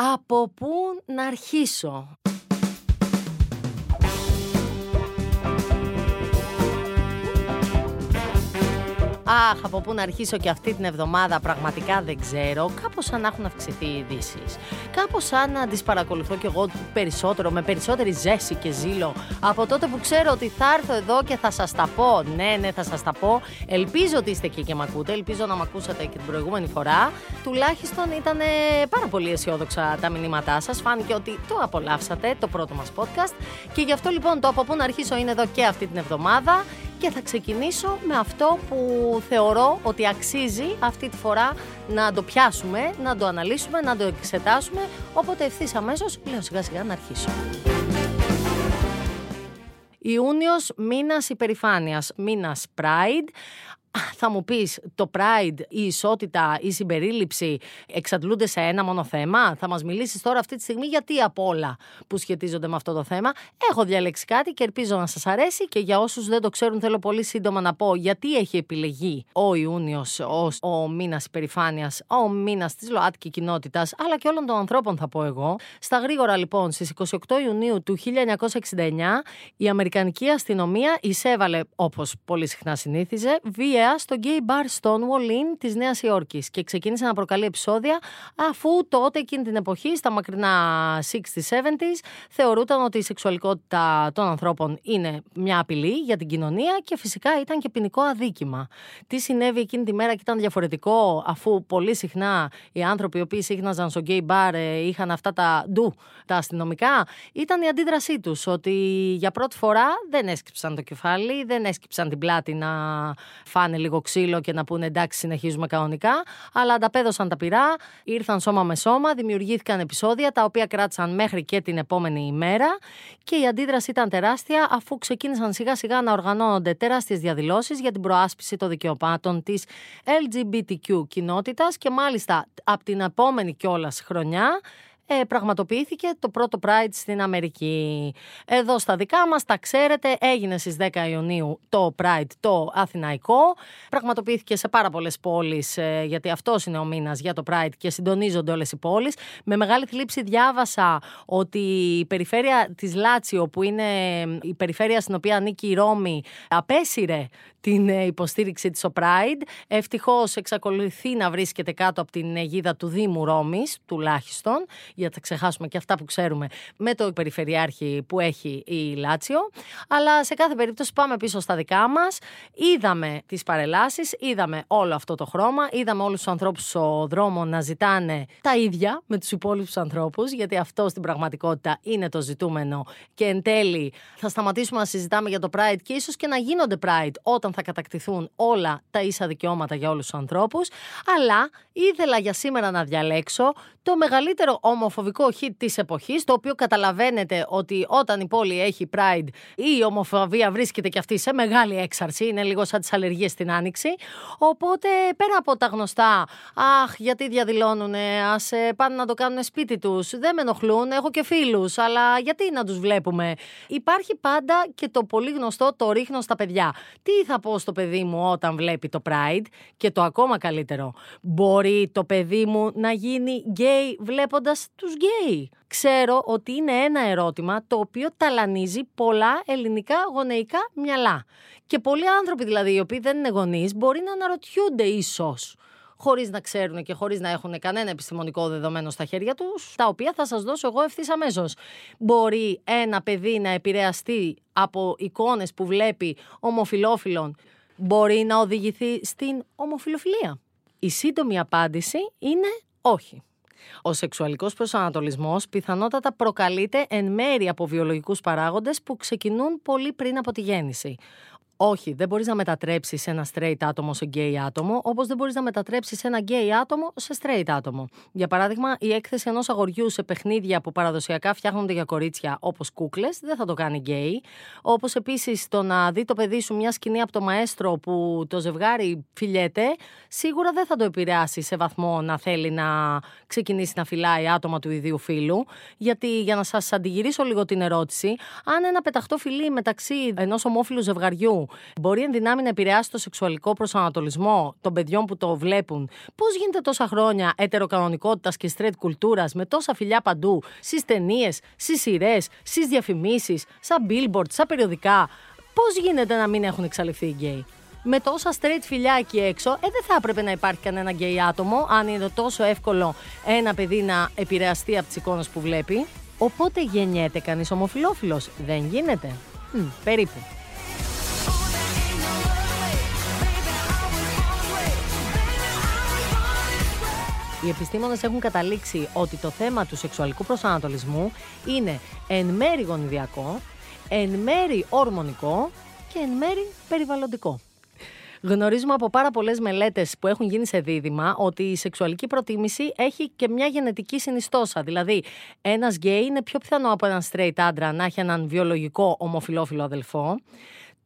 Από πού να αρχίσω; Αχ, από πού να αρχίσω και αυτή την εβδομάδα πραγματικά δεν ξέρω. Κάπως σαν να έχουν αυξηθεί οι ειδήσεις. Κάπως σαν να τις παρακολουθώ κι εγώ περισσότερο, με περισσότερη ζέση και ζήλο από τότε που ξέρω ότι θα έρθω εδώ και θα σας τα πω. Ναι, ναι, θα σας τα πω. Ελπίζω ότι είστε εκεί και με ακούτε. Ελπίζω να με ακούσατε και την προηγούμενη φορά. Τουλάχιστον ήταν πάρα πολύ αισιόδοξα τα μηνύματά σας. Φάνηκε ότι το απολαύσατε, το πρώτο μας podcast. Και γι' αυτό λοιπόν το από πού να αρχίσω είναι εδώ και αυτή την εβδομάδα και θα ξεκινήσω με αυτό που θεωρώ ότι αξίζει αυτή τη φορά να το πιάσουμε, να το αναλύσουμε, να το εξετάσουμε, οπότε ευθύς αμέσως λέω σιγά σιγά να αρχίσω. Ιούνιος, μήνας υπερηφάνειας, μήνας Pride θα μου πεις το pride, η ισότητα, η συμπερίληψη εξαντλούνται σε ένα μόνο θέμα; Θα μας μιλήσεις τώρα αυτή τη στιγμή γιατί από όλα που σχετίζονται με αυτό το θέμα. Έχω διαλέξει κάτι και ελπίζω να σας αρέσει και για όσους δεν το ξέρουν θέλω πολύ σύντομα να πω γιατί έχει επιλεγεί ο Ιούνιος ως ο μήνας υπερηφάνειας, ο μήνας της ΛΟΑΤΚΙ κοινότητας αλλά και όλων των ανθρώπων θα πω εγώ. Στα γρήγορα λοιπόν στις 28 Ιουνίου του 1969 η Αμερικανική αστυνομία εισέβαλε όπως πολύ συχνά συνήθιζε βία στο gay bar Stonewall Inn της Νέας Υόρκης και ξεκίνησε να προκαλεί επεισόδια αφού τότε εκείνη την εποχή στα μακρινά 60s, 70s θεωρούταν ότι η σεξουαλικότητα των ανθρώπων είναι μια απειλή για την κοινωνία και φυσικά ήταν και ποινικό αδίκημα. Τι συνέβη εκείνη τη μέρα και ήταν διαφορετικό αφού πολύ συχνά οι άνθρωποι οι οποίοι σύχναζαν στο gay bar ε, είχαν αυτά τα ντου, τα αστυνομικά, ήταν η αντίδρασή τους ότι για πρώτη φορά δεν έσκυψαν το κεφάλι, δεν έσκυψαν την πλάτη να φάνε λίγο ξύλο και να πούνε εντάξει, συνεχίζουμε κανονικά. Αλλά ανταπέδωσαν τα πυρά, ήρθαν σώμα με σώμα, δημιουργήθηκαν επεισόδια τα οποία κράτησαν μέχρι και την επόμενη ημέρα και η αντίδραση ήταν τεράστια αφού ξεκίνησαν σιγά σιγά να οργανώνονται τεράστιες διαδηλώσεις για την προάσπιση των δικαιωμάτων της LGBTQ κοινότητας και μάλιστα από την επόμενη κιόλας χρονιά ε, πραγματοποιήθηκε το πρώτο Pride στην Αμερική. Εδώ στα δικά μας, τα ξέρετε, έγινε στις 10 Ιουνίου το Pride, το Αθηναϊκό. Πραγματοποιήθηκε σε πάρα πολλές πόλεις, ε, γιατί αυτός είναι ο μήνας για το Pride και συντονίζονται όλες οι πόλεις. Με μεγάλη θλίψη διάβασα ότι η περιφέρεια της Λάτσιο, που είναι η περιφέρεια στην οποία ανήκει η Ρώμη, απέσυρε την ε, υποστήριξη της ο Pride. Ευτυχώς εξακολουθεί να βρίσκεται κάτω από την αιγίδα του Δήμου Ρώμης, τουλάχιστον, για να ξεχάσουμε και αυτά που ξέρουμε με το περιφερειάρχη που έχει η Λάτσιο. Αλλά σε κάθε περίπτωση πάμε πίσω στα δικά μας. Είδαμε τις παρελάσεις, είδαμε όλο αυτό το χρώμα, είδαμε όλους τους ανθρώπους στο δρόμο να ζητάνε τα ίδια με τους υπόλοιπους ανθρώπους, γιατί αυτό στην πραγματικότητα είναι το ζητούμενο. Και εν τέλει θα σταματήσουμε να συζητάμε για το Pride και ίσως και να γίνονται Pride όταν θα κατακτηθούν όλα τα ίσα δικαιώματα για όλους τους ανθρώπους. Αλλά ήθελα για σήμερα να διαλέξω το μεγαλύτερο ομοφοβικό hit της εποχής, το οποίο καταλαβαίνετε ότι όταν η πόλη έχει Pride η ομοφοβία βρίσκεται και αυτή σε μεγάλη έξαρση, είναι λίγο σαν τις αλλεργίες στην Άνοιξη. Οπότε πέρα από τα γνωστά, αχ γιατί διαδηλώνουν, ας ε, πάνε να το κάνουν σπίτι τους, δεν με ενοχλούν, έχω και φίλους, αλλά γιατί να τους βλέπουμε. Υπάρχει πάντα και το πολύ γνωστό το ρίχνω στα παιδιά. Τι θα πω στο παιδί μου όταν βλέπει το Pride; Και το ακόμα καλύτερο. Μπορεί το παιδί μου να γίνει γκέι γκέι βλέποντας τους γκέι. Ξέρω ότι είναι ένα ερώτημα το οποίο ταλανίζει πολλά ελληνικά γονεϊκά μυαλά. Και πολλοί άνθρωποι δηλαδή οι οποίοι δεν είναι γονείς μπορεί να αναρωτιούνται ίσως χωρίς να ξέρουν και χωρίς να έχουν κανένα επιστημονικό δεδομένο στα χέρια τους, τα οποία θα σας δώσω εγώ ευθύς αμέσως. Μπορεί ένα παιδί να επηρεαστεί από εικόνες που βλέπει ομοφυλόφιλων, μπορεί να οδηγηθεί στην ομοφιλοφιλία. Η σύντομη απάντηση είναι όχι. Ο σεξουαλικός προσανατολισμός πιθανότατα προκαλείται εν μέρη από βιολογικούς παράγοντες που ξεκινούν πολύ πριν από τη γέννηση. Όχι, δεν μπορείς να μετατρέψεις ένα straight άτομο σε gay άτομο, όπως δεν μπορείς να μετατρέψεις ένα gay άτομο σε straight άτομο. Για παράδειγμα, η έκθεση ενός αγοριού σε παιχνίδια που παραδοσιακά φτιάχνονται για κορίτσια, όπως κούκλες, δεν θα το κάνει gay. Όπως επίσης το να δει το παιδί σου μια σκηνή από το μαέστρο που το ζευγάρι φιλιέται, σίγουρα δεν θα το επηρεάσει σε βαθμό να θέλει να ξεκινήσει να φυλάει άτομα του ιδίου φίλου. Γιατί για να σας αντιγυρίσω λίγο την ερώτηση, αν ένα πεταχτό φιλί μεταξύ ενός ομόφυλου ζευγαριού μπορεί εν δυνάμει να επηρεάσει το σεξουαλικό προσανατολισμό των παιδιών που το βλέπουν. Πώς γίνεται τόσα χρόνια ετεροκανονικότητας και straight κουλτούρας με τόσα φιλιά παντού, στις ταινίες, στις σειρές, στις διαφημίσεις, σαν billboard, σαν περιοδικά; Πώς γίνεται να μην έχουν εξαλειφθεί οι γκέι; Με τόσα straight φιλιά εκεί έξω, ε, δεν θα έπρεπε να υπάρχει κανένα γκέι άτομο, αν είναι τόσο εύκολο ένα παιδί να επηρεαστεί από τις εικόνες που βλέπει. Οπότε γεννιέται κανείς ομοφυλόφιλος. Δεν γίνεται. Μ, περίπου. Οι επιστήμονες έχουν καταλήξει ότι το θέμα του σεξουαλικού προσανατολισμού είναι εν μέρη γονιδιακό, εν μέρη ορμονικό και εν μέρη περιβαλλοντικό. Γνωρίζουμε από πάρα πολλές μελέτες που έχουν γίνει σε δίδυμα ότι η σεξουαλική προτίμηση έχει και μια γενετική συνιστόσα. Δηλαδή, ένας γκέι είναι πιο πιθανό από έναν straight άντρα να έχει έναν βιολογικό ομοφυλόφιλο αδελφό.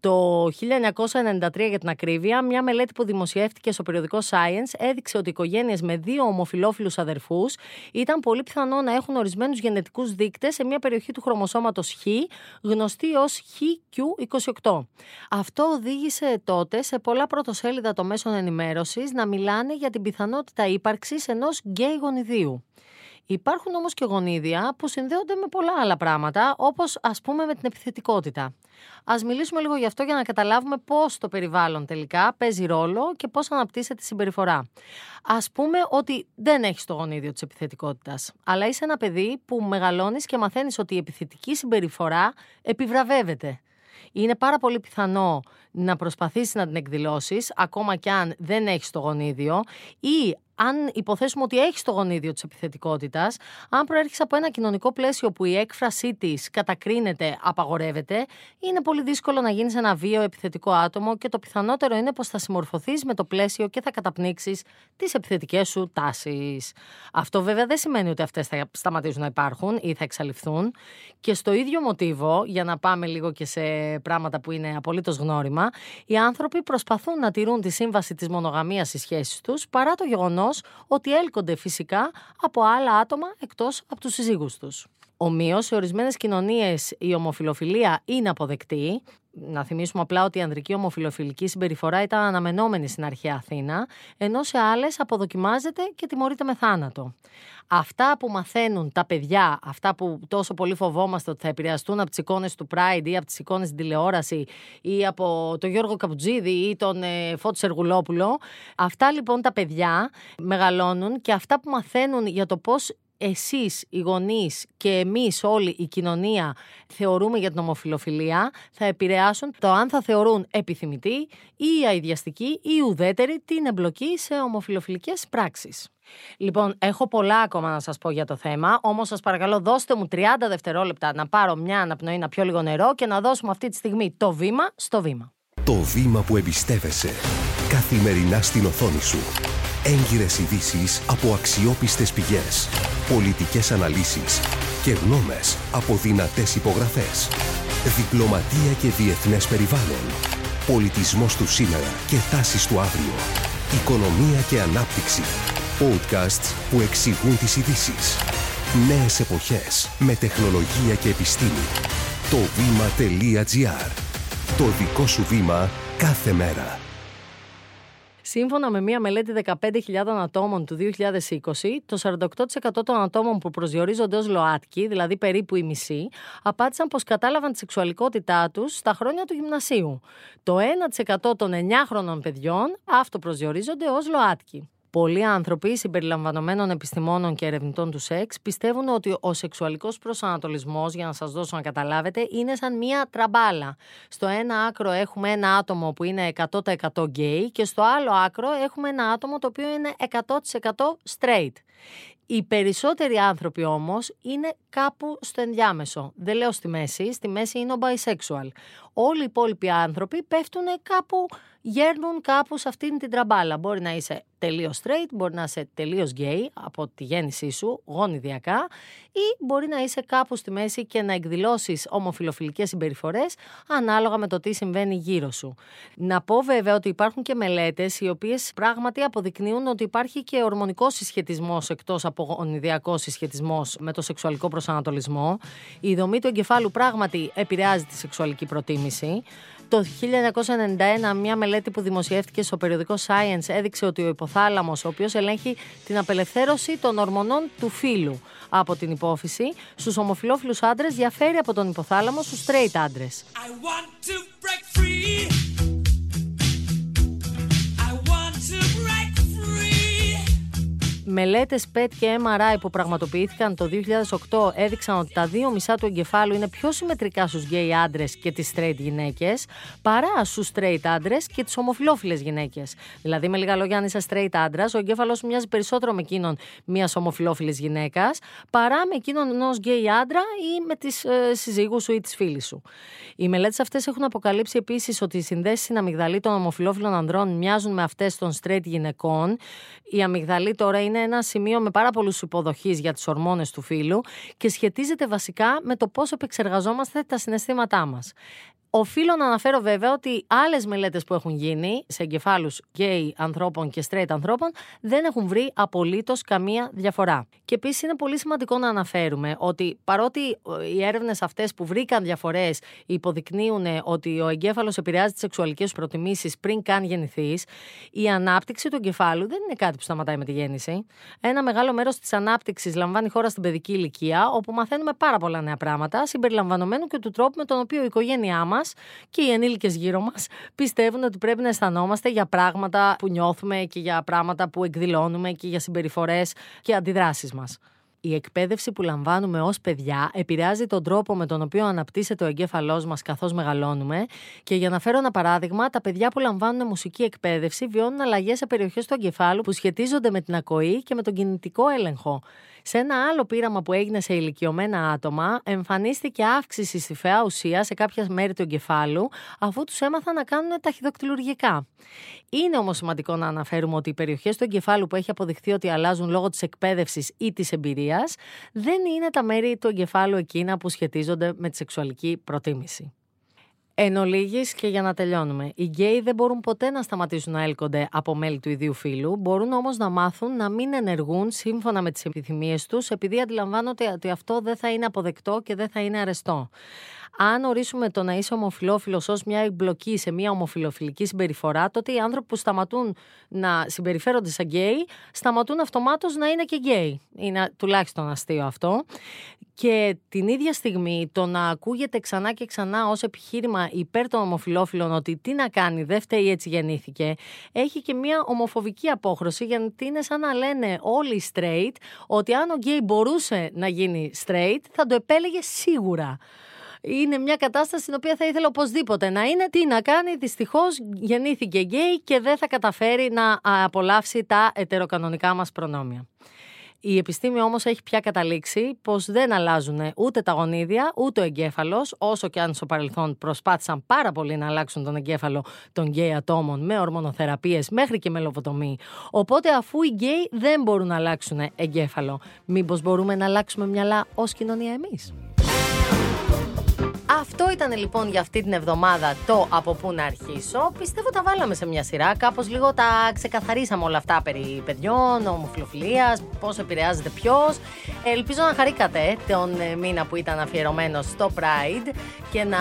Το 1993 για την ακρίβεια, μια μελέτη που δημοσιεύτηκε στο περιοδικό Science έδειξε ότι οικογένειες με δύο ομοφυλόφιλους αδερφούς ήταν πολύ πιθανό να έχουν ορισμένους γενετικούς δείκτες σε μια περιοχή του χρωμοσώματος Χ, γνωστή ως HQ28. Αυτό οδήγησε τότε σε πολλά πρωτοσέλιδα των μέσων ενημέρωσης να μιλάνε για την πιθανότητα ύπαρξης ενός γκέι γονιδίου. Υπάρχουν όμως και γονίδια που συνδέονται με πολλά άλλα πράγματα, όπως ας πούμε με την επιθετικότητα. Ας μιλήσουμε λίγο γι' αυτό για να καταλάβουμε πώς το περιβάλλον τελικά παίζει ρόλο και πώς αναπτύσσεται η συμπεριφορά. Ας πούμε ότι δεν έχεις το γονίδιο της επιθετικότητας, αλλά είσαι ένα παιδί που μεγαλώνεις και μαθαίνεις ότι η επιθετική συμπεριφορά επιβραβεύεται. Είναι πάρα πολύ πιθανό να προσπαθήσεις να την εκδηλώσεις, ακόμα κι αν δεν έχεις το γονίδιο, ή αν υποθέσουμε ότι έχεις το γονίδιο της επιθετικότητας, αν προέρχεσαι από ένα κοινωνικό πλαίσιο που η έκφρασή της κατακρίνεται, απαγορεύεται, είναι πολύ δύσκολο να γίνεις ένα βίο επιθετικό άτομο και το πιθανότερο είναι πως θα συμμορφωθείς με το πλαίσιο και θα καταπνίξεις τις επιθετικές σου τάσεις. Αυτό βέβαια δεν σημαίνει ότι αυτές θα σταματήσουν να υπάρχουν ή θα εξαλειφθούν. Και στο ίδιο μοτίβο, για να πάμε λίγο και σε πράγματα που είναι απολύτως γνώριμα, οι άνθρωποι προσπαθούν να τηρούν τη σύμβαση της μονογαμίας στις σχέσεις τους παρά το γεγονός ότι έλκονται φυσικά από άλλα άτομα εκτός από τους συζύγους τους. Ομοίως, σε ορισμένες κοινωνίες η ομοφιλοφιλία είναι αποδεκτή. Να θυμίσουμε απλά ότι η ανδρική ομοφιλοφιλική συμπεριφορά ήταν αναμενόμενη στην αρχαία Αθήνα, ενώ σε άλλες αποδοκιμάζεται και τιμωρείται με θάνατο. Αυτά που μαθαίνουν τα παιδιά, αυτά που τόσο πολύ φοβόμαστε ότι θα επηρεαστούν από τις εικόνες του Pride ή από τις εικόνες στην τηλεόραση ή από τον Γιώργο Καπουτζίδη ή τον ε, Φώτης Σεργουλόπουλο, αυτά λοιπόν τα παιδιά μεγαλώνουν και αυτά που μαθαίνουν για το πώς εσείς οι γονείς και εμείς όλη η κοινωνία θεωρούμε για την ομοφιλοφιλία θα επηρεάσουν το αν θα θεωρούν επιθυμητή ή αειδιαστική ή ουδέτερη την εμπλοκή σε ομοφιλοφιλικές πράξεις. Λοιπόν, έχω πολλά ακόμα να σας πω για το θέμα, όμως σας παρακαλώ δώστε μου 30 δευτερόλεπτα να πάρω μια αναπνοή, να πιω λίγο νερό και να δώσουμε αυτή τη στιγμή το βήμα στο βήμα. Το βήμα που εμπιστεύεσαι καθημερινά στην οθόνη σου. Έγκυρες ειδήσεις από αξιόπιστες πηγές πολιτικές αναλύσεις και γνώμες από δυνατές υπογραφές. Διπλωματία και διεθνές περιβάλλον. Πολιτισμός του σήμερα και τάσεις του αύριο. Οικονομία και ανάπτυξη. Podcasts που εξηγούν τις ειδήσεις. Νέες εποχές με τεχνολογία και επιστήμη. Το βήμα.gr. Το δικό σου βήμα κάθε μέρα. Σύμφωνα με μία μελέτη 15.000 ατόμων του 2020, το 48% των ατόμων που προσδιορίζονται ως ΛΟΑΤΚΙ, δηλαδή περίπου η μισή, απάντησαν πως κατάλαβαν τη σεξουαλικότητά τους στα χρόνια του γυμνασίου. Το 1% των 9χρονων παιδιών αυτοπροσδιορίζονται ως ΛΟΑΤΚΙ. Πολλοί άνθρωποι, συμπεριλαμβανομένων επιστημόνων και ερευνητών του σεξ, πιστεύουν ότι ο σεξουαλικός προσανατολισμός, για να σας δώσω να καταλάβετε, είναι σαν μία τραμπάλα. Στο ένα άκρο έχουμε ένα άτομο που είναι 100% γκέι και στο άλλο άκρο έχουμε ένα άτομο το οποίο είναι 100% straight. Οι περισσότεροι άνθρωποι όμως είναι κάπου στο ενδιάμεσο. Δεν λέω στη μέση, στη μέση είναι ο bisexual. Όλοι οι υπόλοιποι άνθρωποι πέφτουν κάπου, γέρνουν κάπου σε αυτήν την τραμπάλα. Μπορεί να είσαι τελείως straight, μπορεί να είσαι τελείως gay από τη γέννησή σου, γονιδιακά, ή μπορεί να είσαι κάπου στη μέση και να εκδηλώσεις ομοφιλοφιλικές συμπεριφορές ανάλογα με το τι συμβαίνει γύρω σου. Να πω βέβαια ότι υπάρχουν και μελέτες οι οποίες πράγματι αποδεικνύουν ότι υπάρχει και ορμονικός συσχετισμός εκτός από υπογονιδιακό συσχετισμό με το σεξουαλικό προσανατολισμό. Η δομή του εγκεφάλου πράγματι επηρεάζει τη σεξουαλική προτίμηση. Το 1991 μια μελέτη που δημοσιεύτηκε στο περιοδικό Science έδειξε ότι ο υποθάλαμος, ο οποίος ελέγχει την απελευθέρωση των ορμονών του φύλου από την υπόφυση, στους ομοφιλόφιλους άντρες διαφέρει από τον υποθάλαμο στους straight άντρες. Μελέτες PET και MRI που πραγματοποιήθηκαν το 2008 έδειξαν ότι τα δύο μισά του εγκεφάλου είναι πιο συμμετρικά στους γκέι άντρες και τις straight γυναίκες παρά στους straight άντρες και τις ομοφυλόφιλες γυναίκες. Δηλαδή, με λίγα λόγια, αν είσαι straight άντρας, ο εγκέφαλος μοιάζει περισσότερο με εκείνον μιας ομοφυλόφιλης γυναίκας παρά με εκείνον ενός γκέι άντρα ή με της ε, συζύγου σου ή της φίλης σου. Οι μελέτες αυτές έχουν αποκαλύψει επίσης ότι οι συνδέσεις στην αμυγδαλή των ομοφυλόφιλων ανδρών μοιάζουν με αυτές των straight γυναικών. Η αμυγδαλή τώρα είναι ένα σημείο με πάρα πολλούς υποδοχείς για τις ορμόνες του φύλου και σχετίζεται βασικά με το πώς επεξεργαζόμαστε τα συναισθήματά μας. Οφείλω να αναφέρω βέβαια ότι άλλες μελέτες που έχουν γίνει σε εγκεφάλους γκέι ανθρώπων και straight ανθρώπων δεν έχουν βρει απολύτως καμία διαφορά. Και επίσης είναι πολύ σημαντικό να αναφέρουμε ότι παρότι ε, οι έρευνες αυτές που βρήκαν διαφορές υποδεικνύουν ότι ο εγκέφαλος επηρεάζει τις σεξουαλικές σου προτιμήσεις πριν καν γεννηθείς, η ανάπτυξη του εγκεφάλου δεν είναι κάτι που σταματάει με τη γέννηση. Ένα μεγάλο μέρος της ανάπτυξης λαμβάνει χώρα στην παιδική ηλικία, όπου μαθαίνουμε πάρα πολλά νέα πράγματα, συμπεριλαμβανομένου και του τρόπου με τον οποίο η οικογένειά μας και οι ενήλικες γύρω μας πιστεύουν ότι πρέπει να αισθανόμαστε για πράγματα που νιώθουμε και για πράγματα που εκδηλώνουμε και για συμπεριφορές και αντιδράσεις μας. Η εκπαίδευση που λαμβάνουμε ως παιδιά επηρεάζει τον τρόπο με τον οποίο αναπτύσσεται ο εγκέφαλός μας καθώς μεγαλώνουμε. Και για να φέρω ένα παράδειγμα, τα παιδιά που λαμβάνουν μουσική εκπαίδευση βιώνουν αλλαγές σε περιοχές του εγκεφάλου που σχετίζονται με την ακοή και με τον κινητικό έλεγχο. Σε ένα άλλο πείραμα που έγινε σε ηλικιωμένα άτομα, εμφανίστηκε αύξηση στη φαιά ουσία σε κάποια μέρη του εγκεφάλου, αφού τους έμαθαν να κάνουν ταχυδοκτηλουργικά. Είναι όμως σημαντικό να αναφέρουμε ότι οι περιοχές του εγκεφάλου που έχει αποδειχθεί ότι αλλάζουν λόγω της εκπαίδευσης ή της εμπειρίας, δεν είναι τα μέρη του εγκεφάλου εκείνα που σχετίζονται με τη σεξουαλική προτίμηση. Εν ολίγοις και για να τελειώνουμε. Οι γκέι δεν μπορούν ποτέ να σταματήσουν να έλκονται από μέλη του ιδίου φύλου, μπορούν όμως να μάθουν να μην ενεργούν σύμφωνα με τις επιθυμίες τους, επειδή αντιλαμβάνονται ότι αυτό δεν θα είναι αποδεκτό και δεν θα είναι αρεστό αν ορίσουμε το να είσαι ομοφυλόφιλος ως μια εμπλοκή σε μια ομοφυλοφιλική συμπεριφορά, τότε οι άνθρωποι που σταματούν να συμπεριφέρονται σαν γκέι, σταματούν αυτομάτως να είναι και γκέι. Είναι τουλάχιστον αστείο αυτό. Και την ίδια στιγμή το να ακούγεται ξανά και ξανά ως επιχείρημα υπέρ των ομοφυλόφιλων ότι τι να κάνει, δεν φταίει έτσι γεννήθηκε, έχει και μια ομοφοβική απόχρωση γιατί είναι σαν να λένε όλοι οι straight ότι αν ο γκέι μπορούσε να γίνει straight θα το επέλεγε σίγουρα είναι μια κατάσταση στην οποία θα ήθελα οπωσδήποτε να είναι. Τι να κάνει, δυστυχώς γεννήθηκε γκέι και δεν θα καταφέρει να απολαύσει τα ετεροκανονικά μας προνόμια. Η επιστήμη όμως έχει πια καταλήξει πως δεν αλλάζουν ούτε τα γονίδια ούτε ο εγκέφαλος όσο και αν στο παρελθόν προσπάθησαν πάρα πολύ να αλλάξουν τον εγκέφαλο των γκέι ατόμων με ορμονοθεραπείες μέχρι και με λοβοτομή. Οπότε αφού οι γκέι δεν μπορούν να αλλάξουν εγκέφαλο, μήπως μπορούμε να αλλάξουμε μυαλά ως κοινωνία εμείς; Αυτό ήταν λοιπόν για αυτή την εβδομάδα το από πού να αρχίσω. Πιστεύω τα βάλαμε σε μια σειρά. Κάπως λίγο τα ξεκαθαρίσαμε όλα αυτά περί παιδιών, ομοφυλοφιλίας, πώς επηρεάζεται ποιος. Ελπίζω να χαρήκατε τον ε, μήνα που ήταν αφιερωμένος στο Pride και να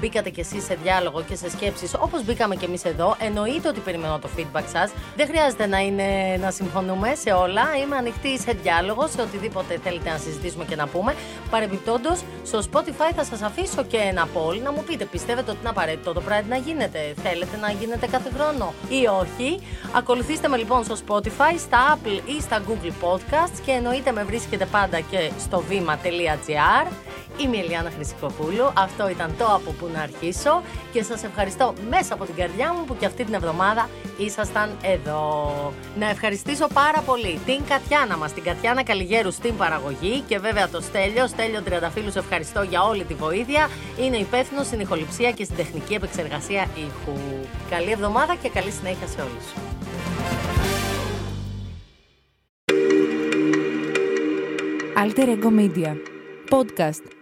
μπήκατε κι εσείς σε διάλογο και σε σκέψεις όπως μπήκαμε κι εμείς εδώ. Εννοείται ότι περιμένω το feedback σας. Δεν χρειάζεται να, είναι, να συμφωνούμε σε όλα. Είμαι ανοιχτή σε διάλογο, σε οτιδήποτε θέλετε να συζητήσουμε και να πούμε. Παρεμπιπτόντως, στο Spotify θα σας αφήσω και ένα poll να μου πείτε, πιστεύετε ότι είναι απαραίτητο το Pride να γίνεται, θέλετε να γίνεται κάθε χρόνο ή όχι; Ακολουθήστε με λοιπόν στο Spotify, στα Apple ή στα Google Podcasts και εννοείται με βρίσκετε πάντα και στο βήμα.gr. Είμαι η Ελιάνα Χρυσικοπούλου, αυτό ήταν το από που να αρχίσω και σας ευχαριστώ μέσα από την καρδιά μου που και αυτή την εβδομάδα ήσασταν εδώ. Να ευχαριστήσω πάρα πολύ την Κατιάνα μας, την Κατιάνα Καλιγέρου στην παραγωγή και βέβαια το Στέλιο, Στέλιο Τριανταφύλου, ευχαριστώ για όλη τη βοήθεια. Είναι υπεύθυνος στην ηχοληψία και στην τεχνική επεξεργασία ήχου. Καλή εβδομάδα και καλή συνέχεια σε όλους. Alter Ego Media. Podcast